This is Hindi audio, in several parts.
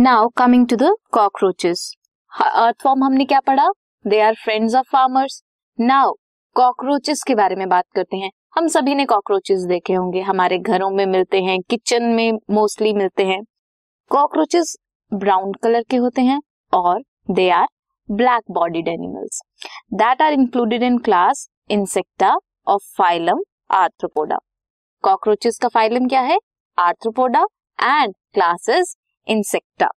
Now coming to the cockroaches earth form हमने क्या पढ़ा? They are friends of farmers now cockroaches के बारे में बात करते हैं। हम सभी ने कॉकरोचेस देखे होंगे। हमारे घरों में मिलते हैं किचन में मोस्टली मिलते हैं। कॉकरोचेस ब्राउन कलर के होते हैं और they are black bodied animals that are included in class insecta of phylum arthropoda cockroaches का फाइलम क्या है? Arthropoda and classes insecta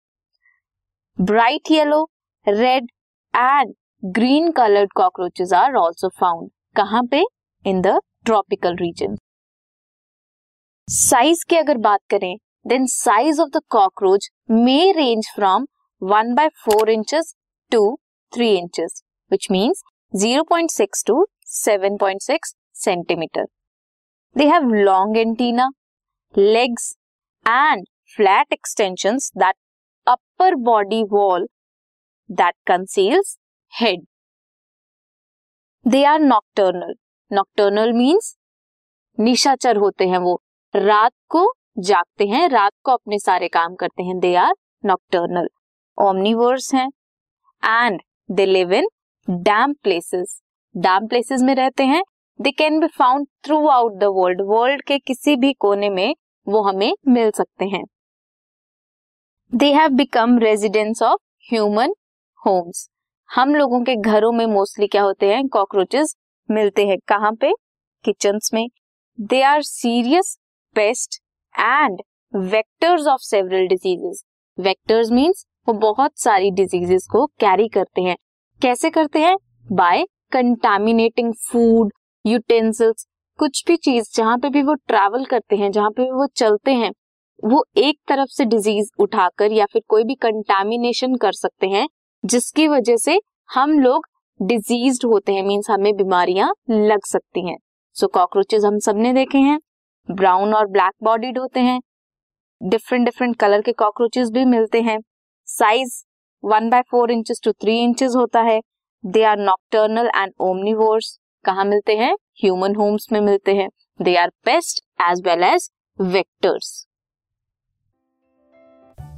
bright yellow red and green coloured cockroaches are also found कहाँ पे in the tropical region size की अगर बात करें then size of the cockroach may range from one by four inches to three inches which means zero point six to seven point six centimetre they have long antenna legs and flat extensions that upper body wall that conceals head they are nocturnal nocturnal means निशाचर होते हैं वो। रात को जागते हैं, रात को अपने सारे काम करते हैं। दे आर नॉक्टर्नल ओमनीवर्स हैं। And they live in damp places damp places में रहते हैं। They can be found throughout the world world के किसी भी कोने में वो हमें मिल सकते हैं। They have become residents of human homes हम लोगों के घरों में मोस्टली क्या होते हैं? कॉकरोचेस मिलते हैं। कहाँ पे? किचन में। They are serious pests and vectors of several diseases vectors means वो बहुत सारी डिजीजेस को कैरी करते हैं। कैसे करते हैं? बाय कंटामिनेटिंग फ़ूड यूटेंसिल्स कुछ भी चीज़ जहाँ पे भी वो ट्रैवल करते हैं, जहाँ पे भी वो चलते हैं वो एक तरफ़ से डिज़ीज़ उठाकर या फिर कोई भी कंटेमिनेशन कर सकते हैं जिसकी वजह से हम लोग डिज़ीज़ होते हैं मीन्स हमें बीमारियाँ लग सकती हैं। सो so, कॉकरोचेज हम सबने देखे हैं ब्राउन और ब्लैक बॉडीड होते हैं डिफरेंट डिफरेंट कलर के कॉकरोचेस भी मिलते हैं। Size one by four inches to three inches होता है। They are nocturnal and omnivores कहा मिलते हैं? ह्यूमन होम्स में मिलते हैं। They are pests as well as vectors